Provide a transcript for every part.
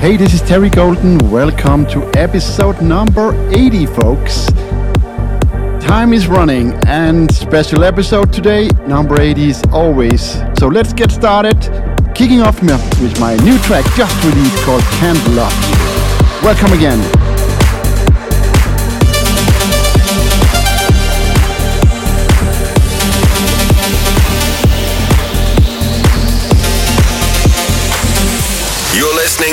Hey, this is Terry Golden. Welcome to episode number 80, folks. Time is running, and special episode today, number 80 is always. So let's get started. Kicking off with my new track just released called Can't Love. Welcome again.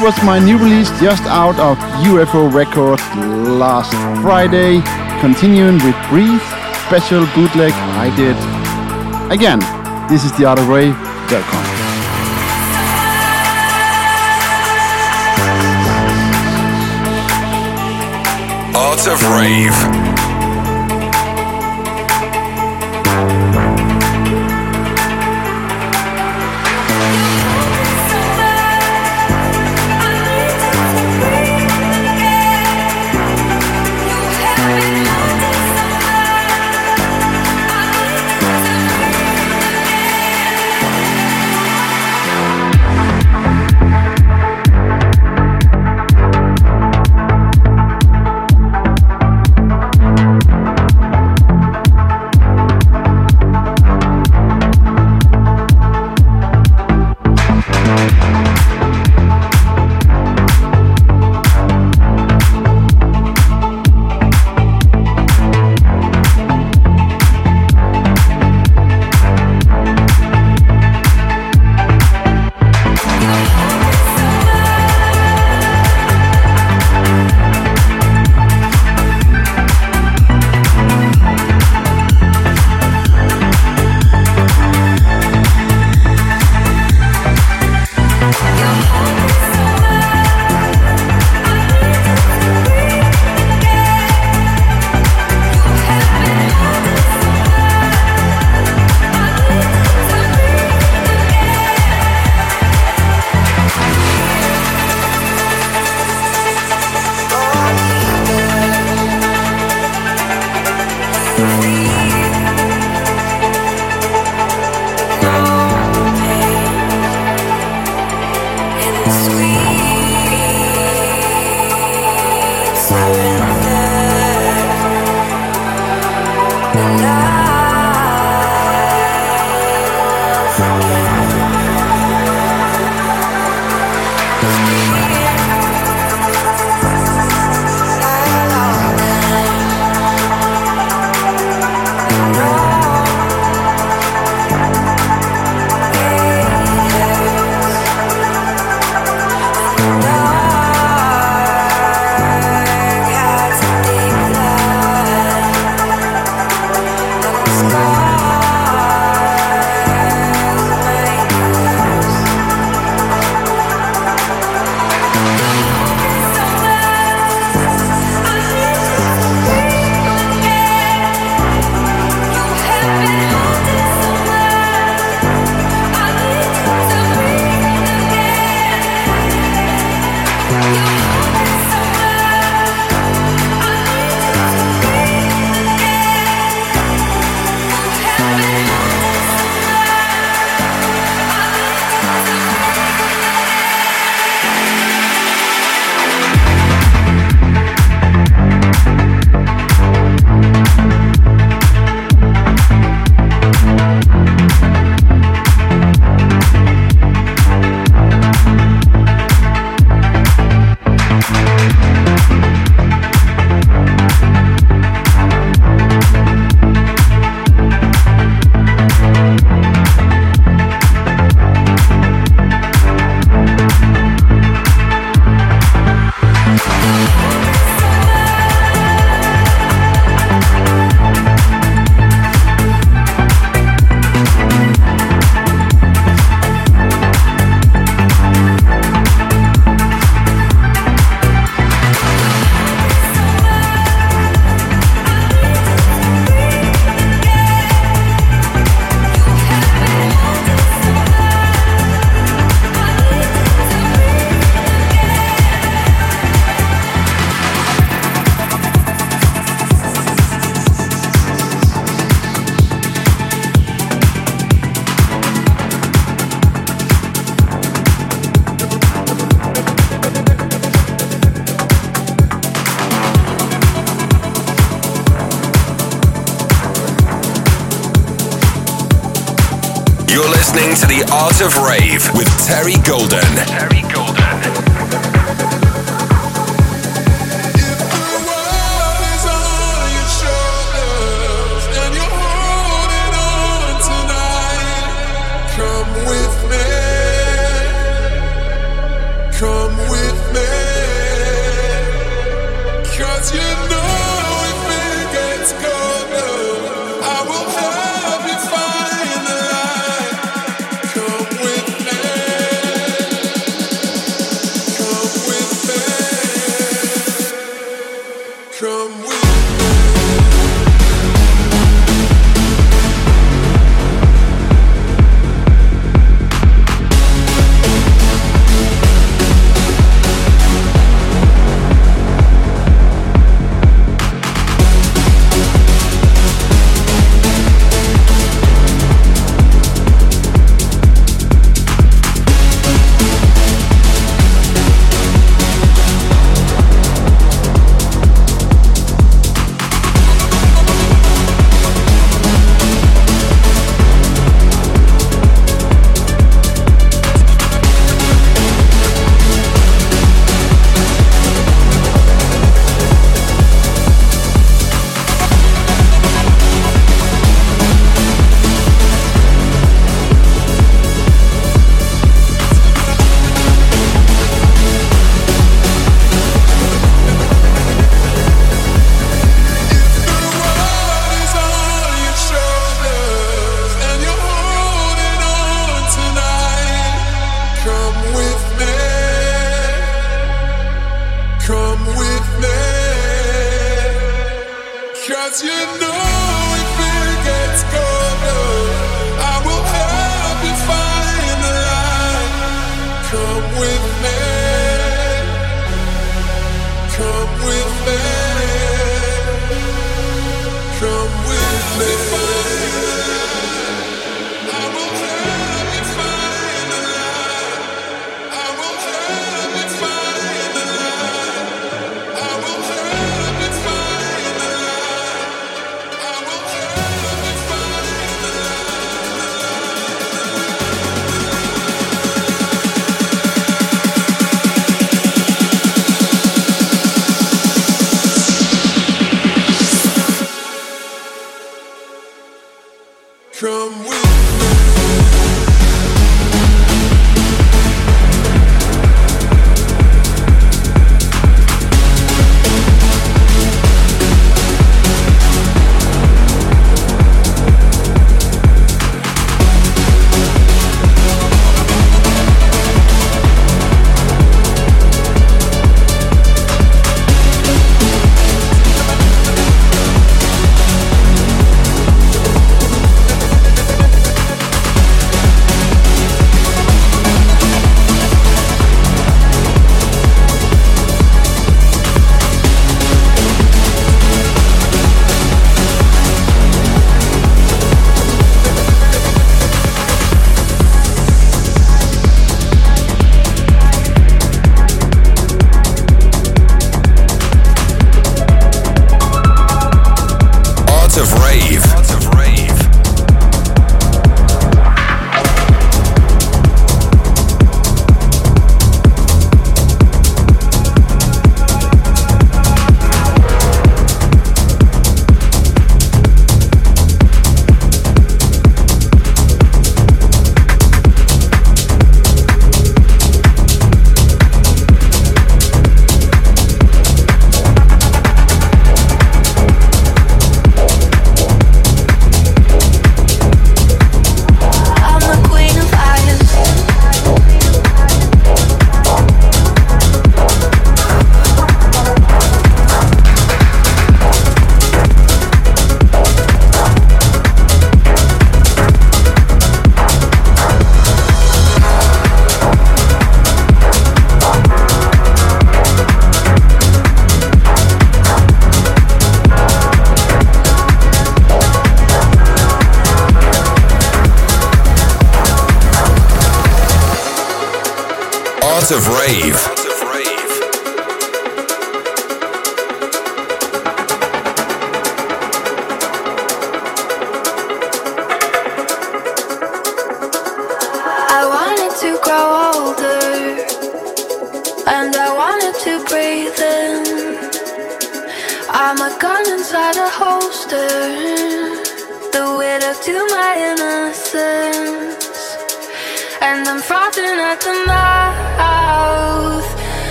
Was my new release just out of UFO Records last Friday. Continuing with Breathe, special bootleg I did. Again, this is the of Rave. Welcome. Art of Rave. Of Rave with Terry Golden. Of Rave.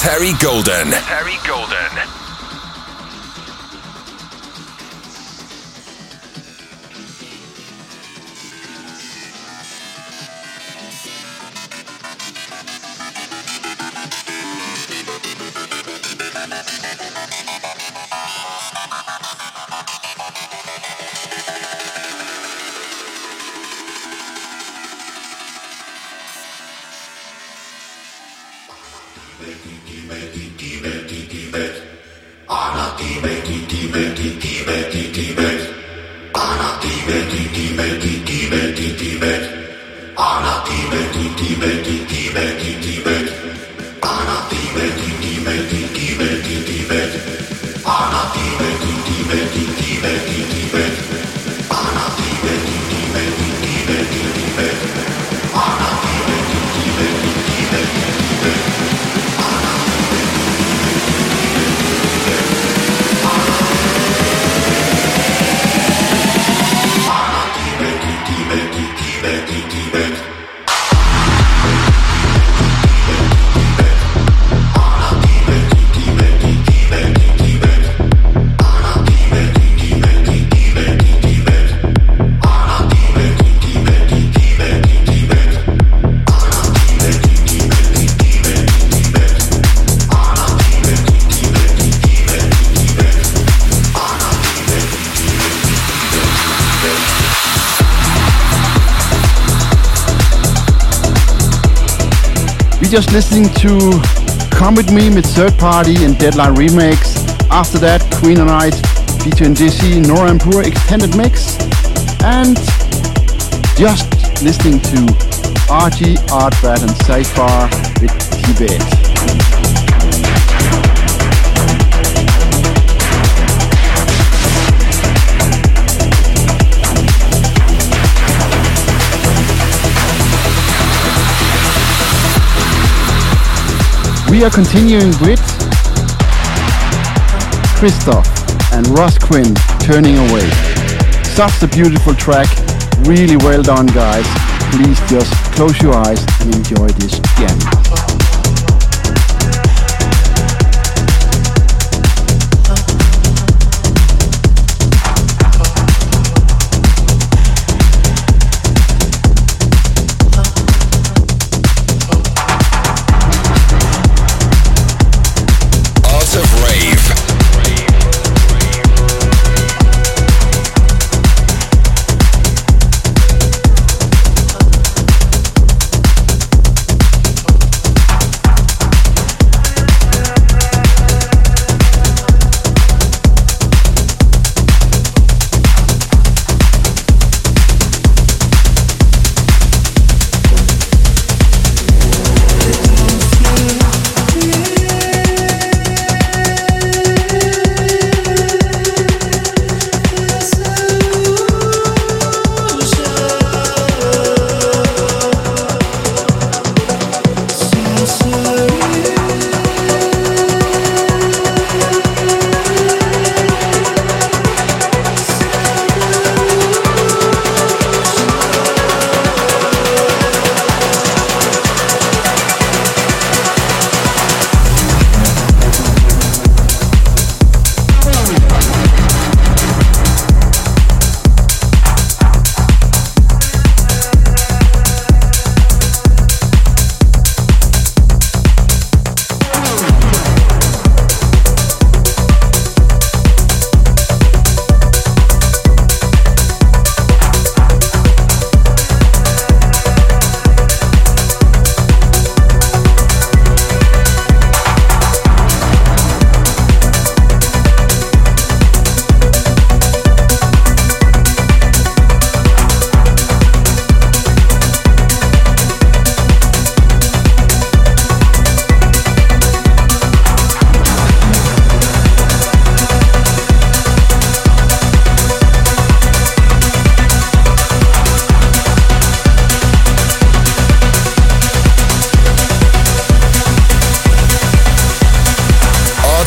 Terry Golden. Just listening to Come With Me with Third Party and Deadline Remix. After that, Queen and I featuring Dizzy, Nora En Pure extended mix. And just listening to RG, Artbat and Cypher with Tibet. We are continuing with Christoph and Ross Quinn, Turning Away. Such a beautiful track, really well done guys. Please just close your eyes and enjoy this jam.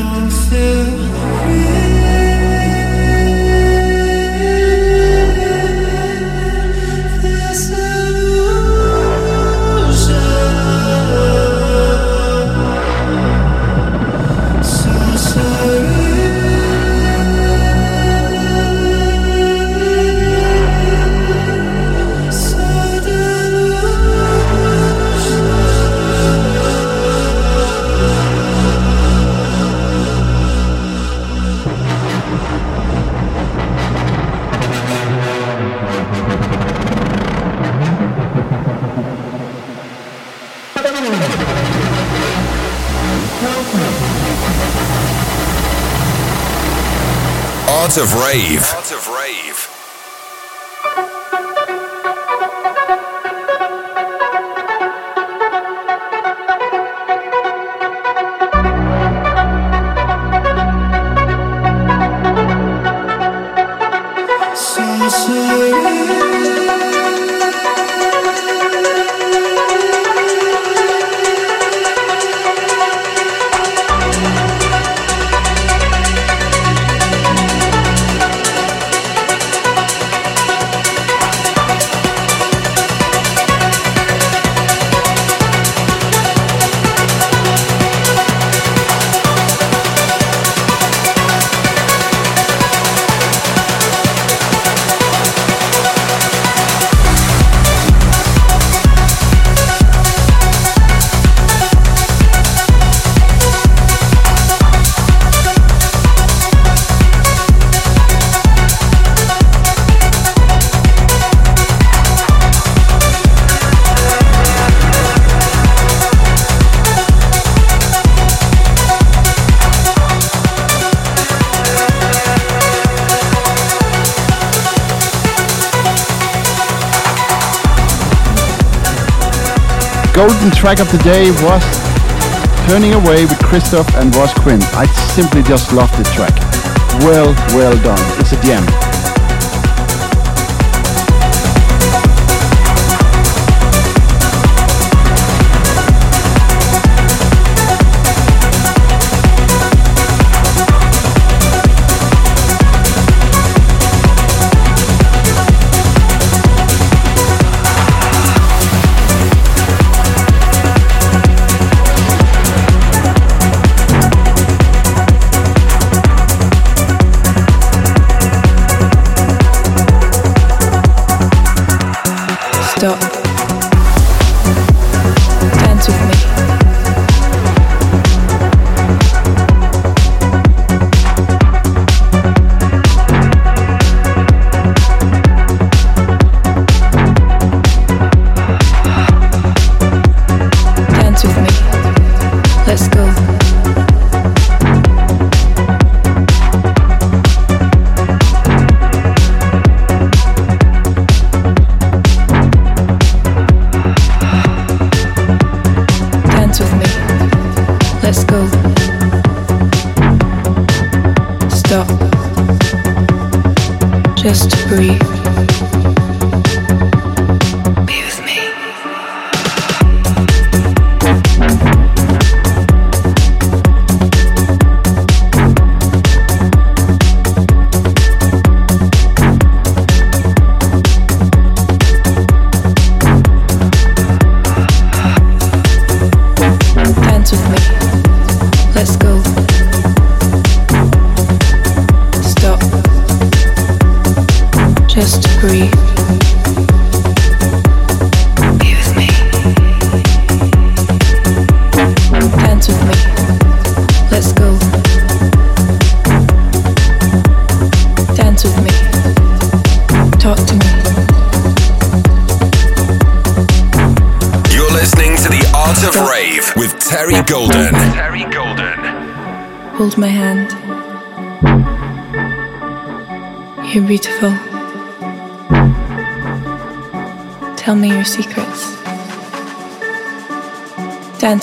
don't feel real of rave. Golden track of the day was Turning Away with Christoph and Ross Quinn. I simply just love this track. Well, well done. It's a gem.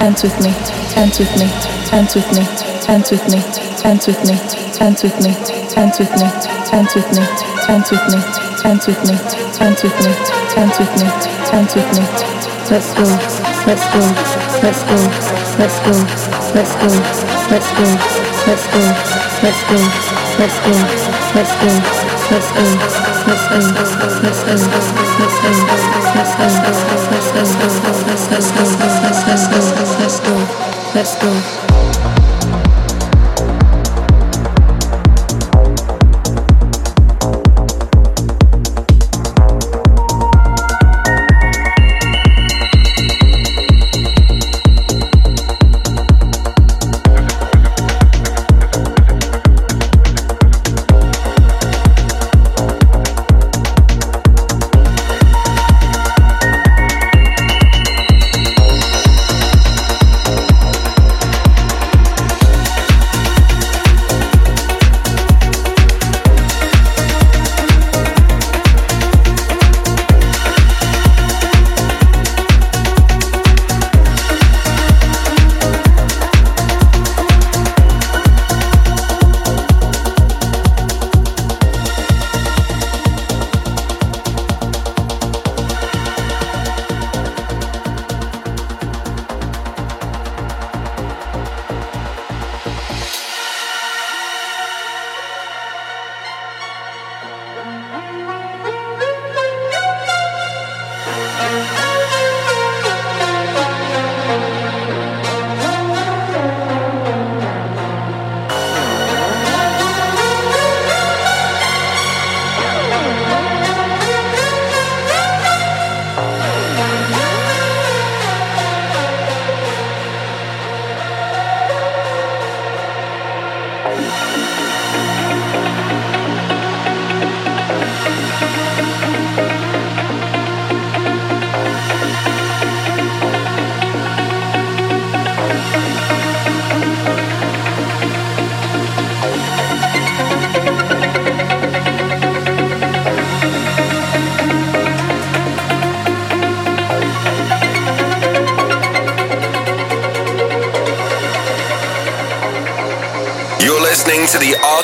dance with me, dance with me, dance with me, dance with me, dance with me, dance with me, dance with me, dance with me, dance with me, dance with me dance with me, dance with me, dance with me. Let's go, let's go, let's go, let's go, let's go, let's go, let's go, let's go, let's go, let's go, Let's go.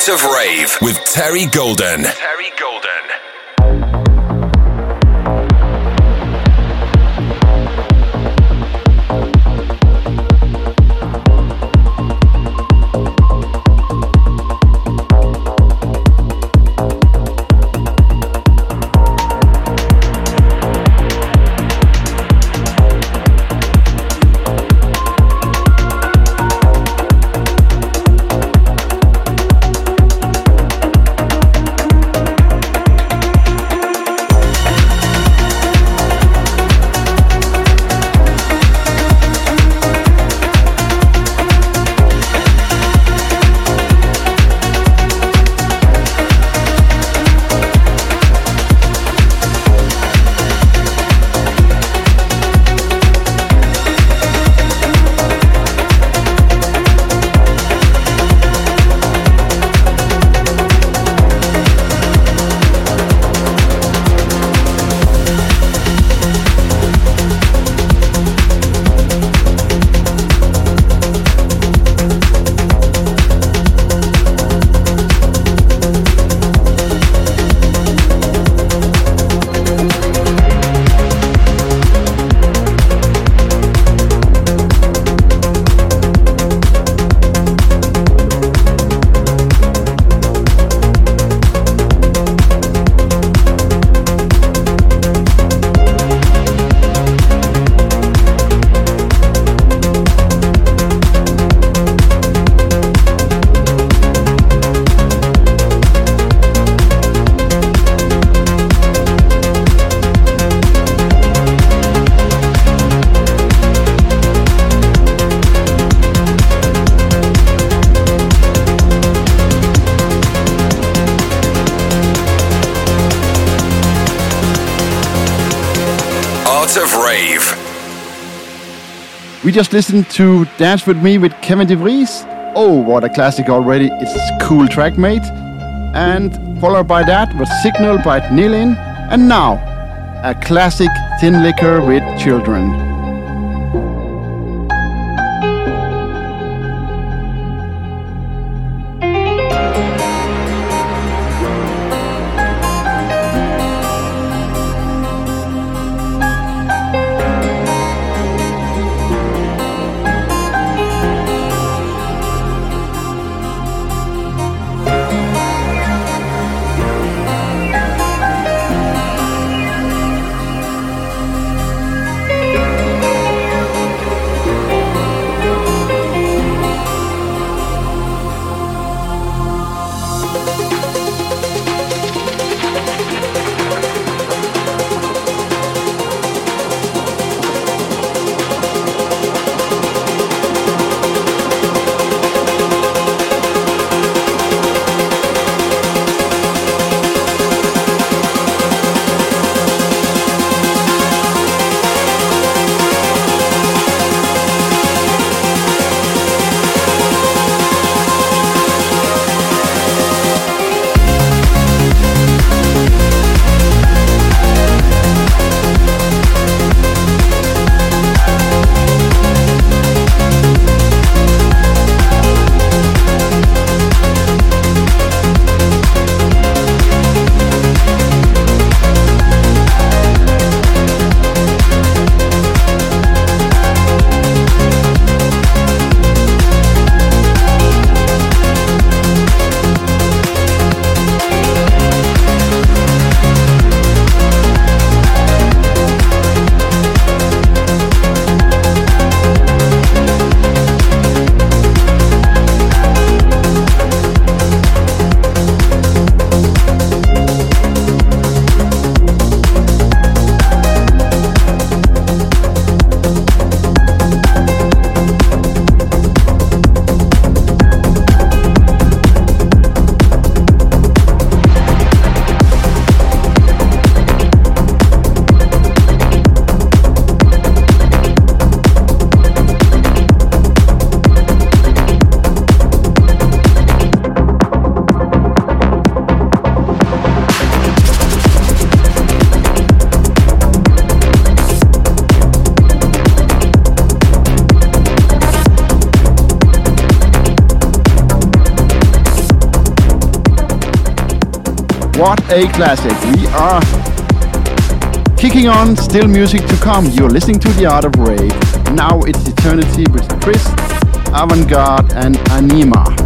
Of Rave with Terry Golden. We just listened to Dance With Me with Kevin DeVries. Oh, what a classic already. It's a cool track, mate. And followed by that was Signal by Nilin. And now, a classic Tinlicker with Children. A classic. We are kicking on, still music to come. You're listening to The Art of Rave. Now it's Eternity with Chris, Avantgarde, and Anyma.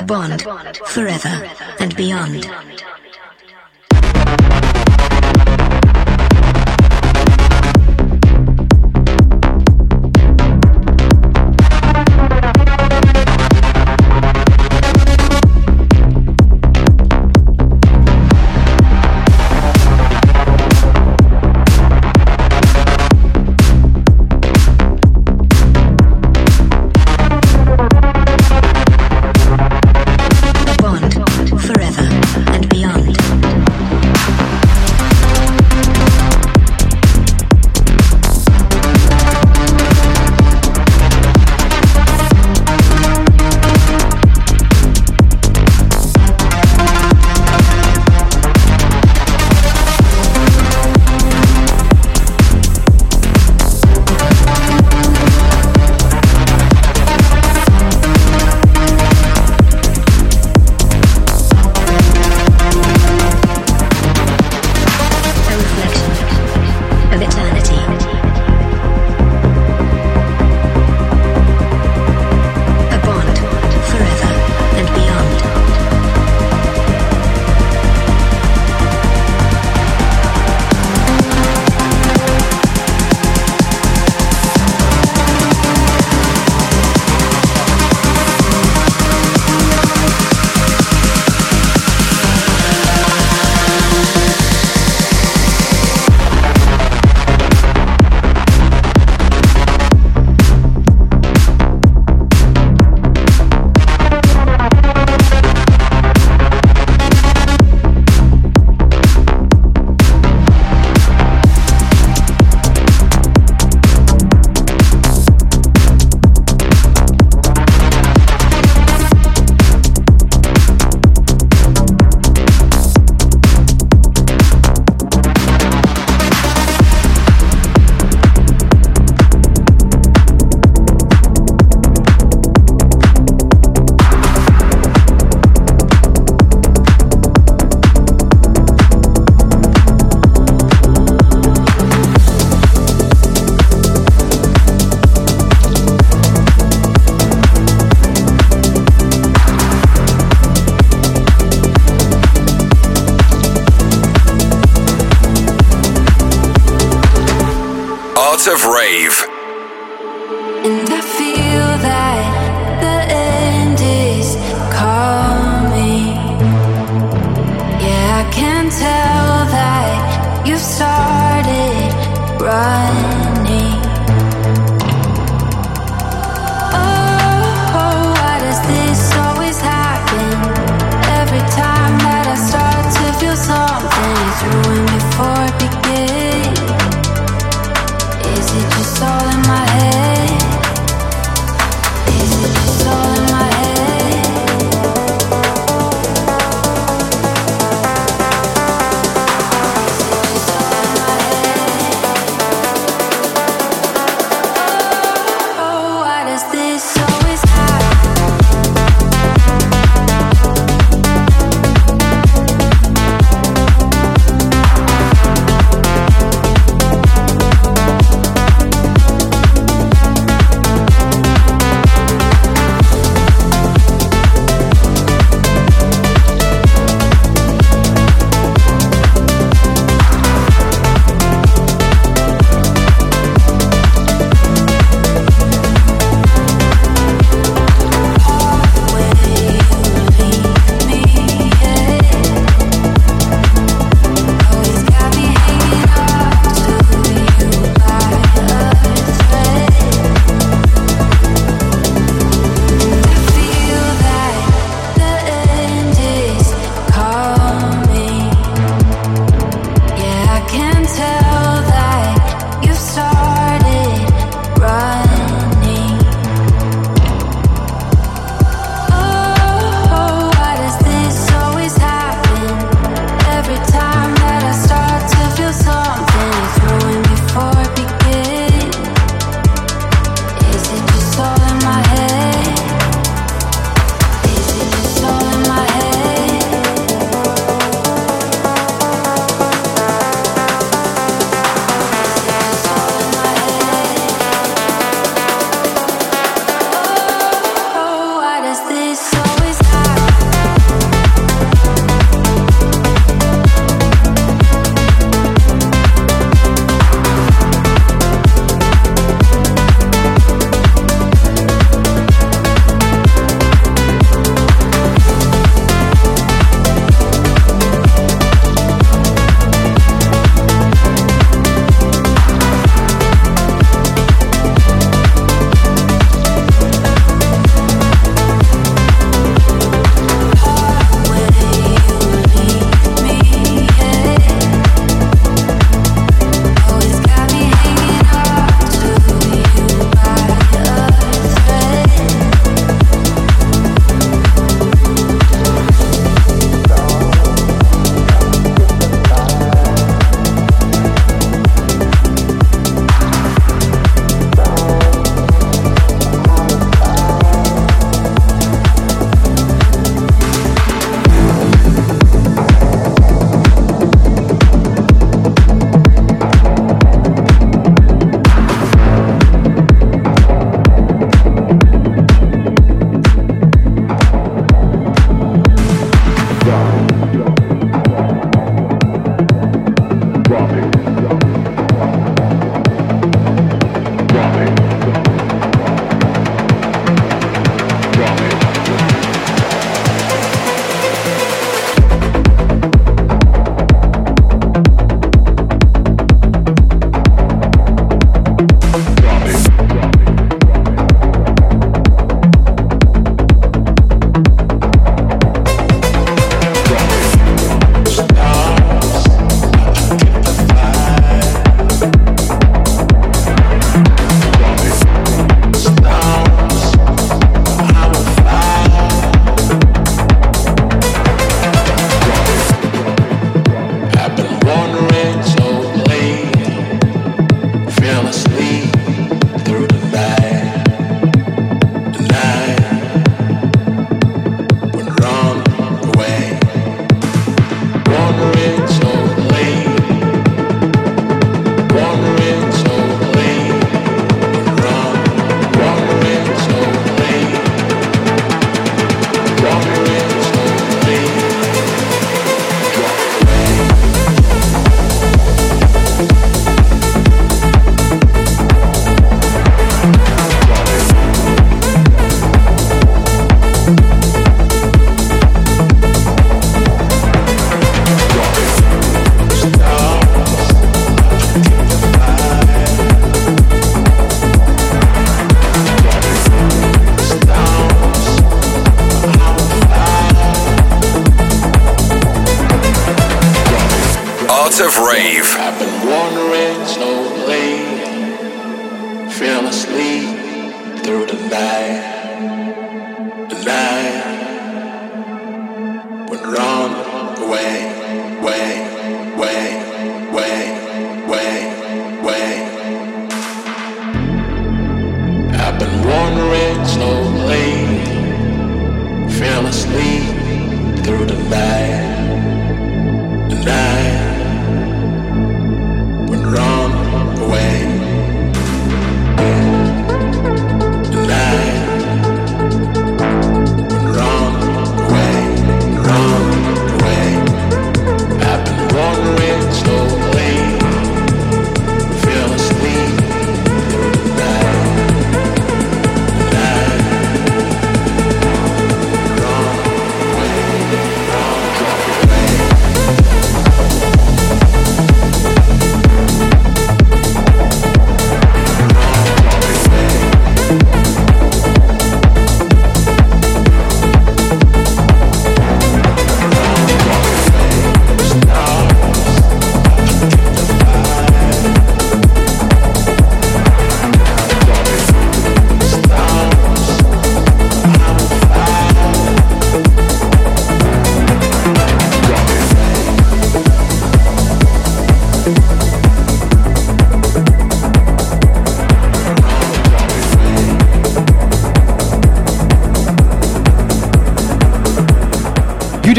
A bond forever and beyond.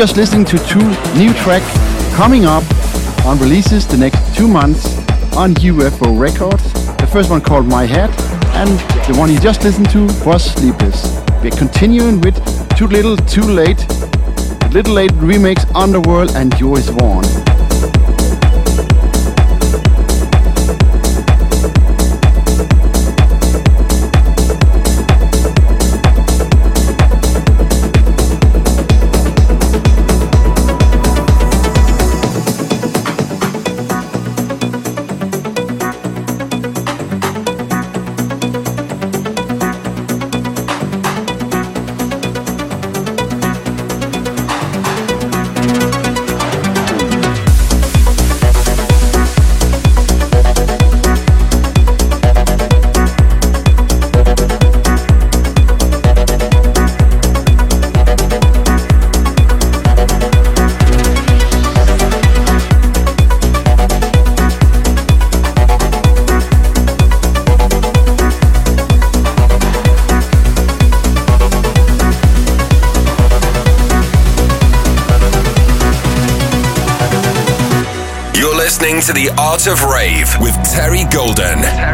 just listening to two new tracks coming up on releases the next two months on UFO Records. The first one called My Head, and the one you just listened to was Sleepless. We're continuing with Too Little, Too Late, Little Late remix Underworld and Joyce Vaughn. to the Art of Rave with Terry Golden.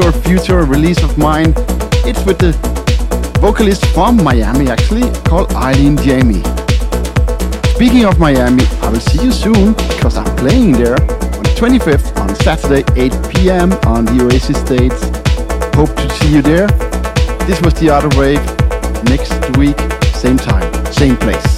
A future release of mine. It's with the vocalist from Miami actually, called Eileen Jamie. Speaking of Miami, I will see you soon because I'm playing there on the 25th on Saturday 8 p.m. on the Oasis stage. Hope to see you there. This was the Other Wave. Next week, same time, same place.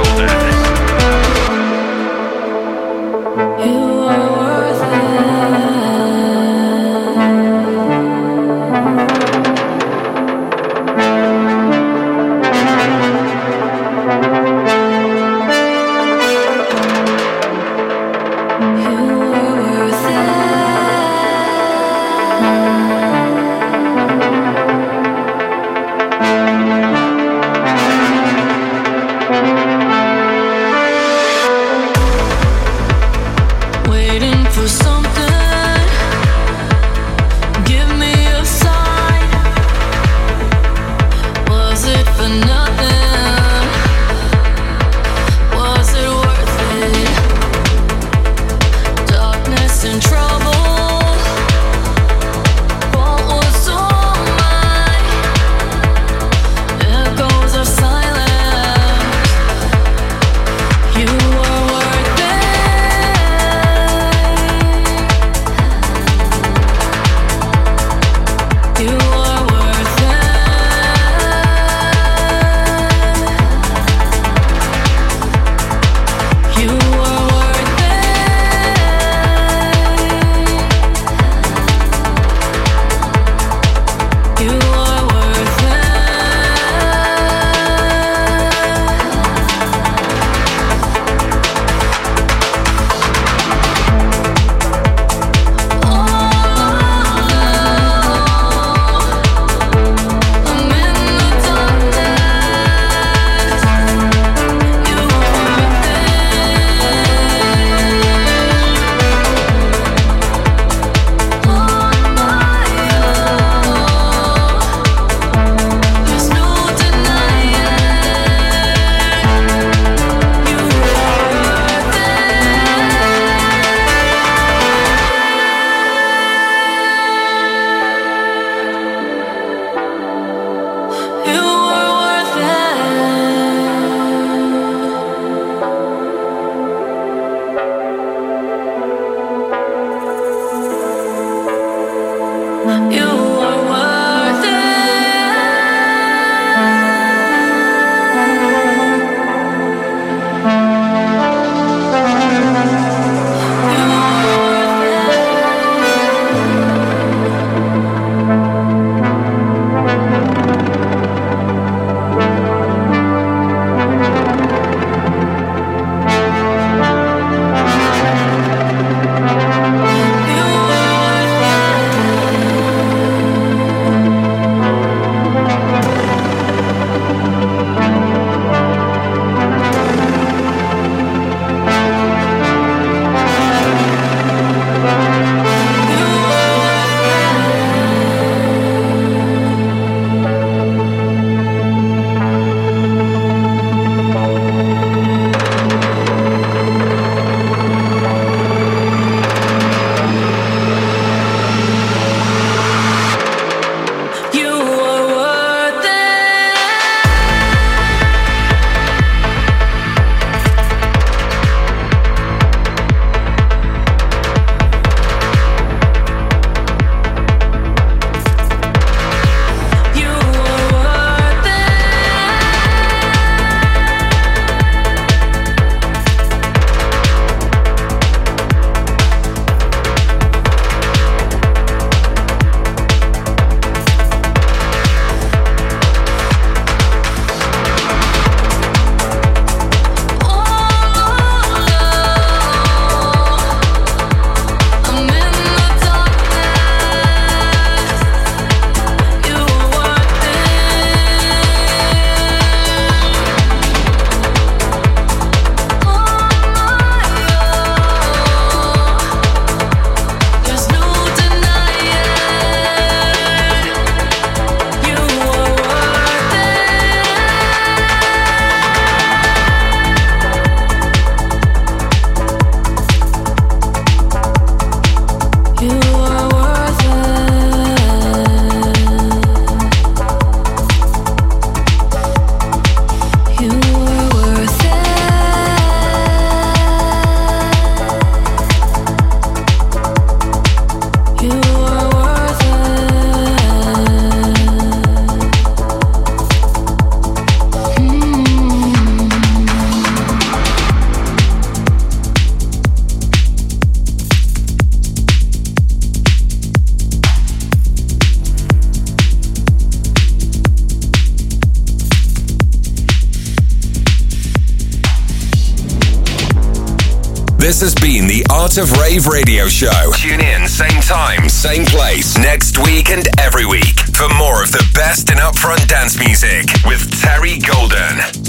Of Rave radio show. Tune in, same time, same place, next week and every week for more of the best in upfront dance music with Terry Golden.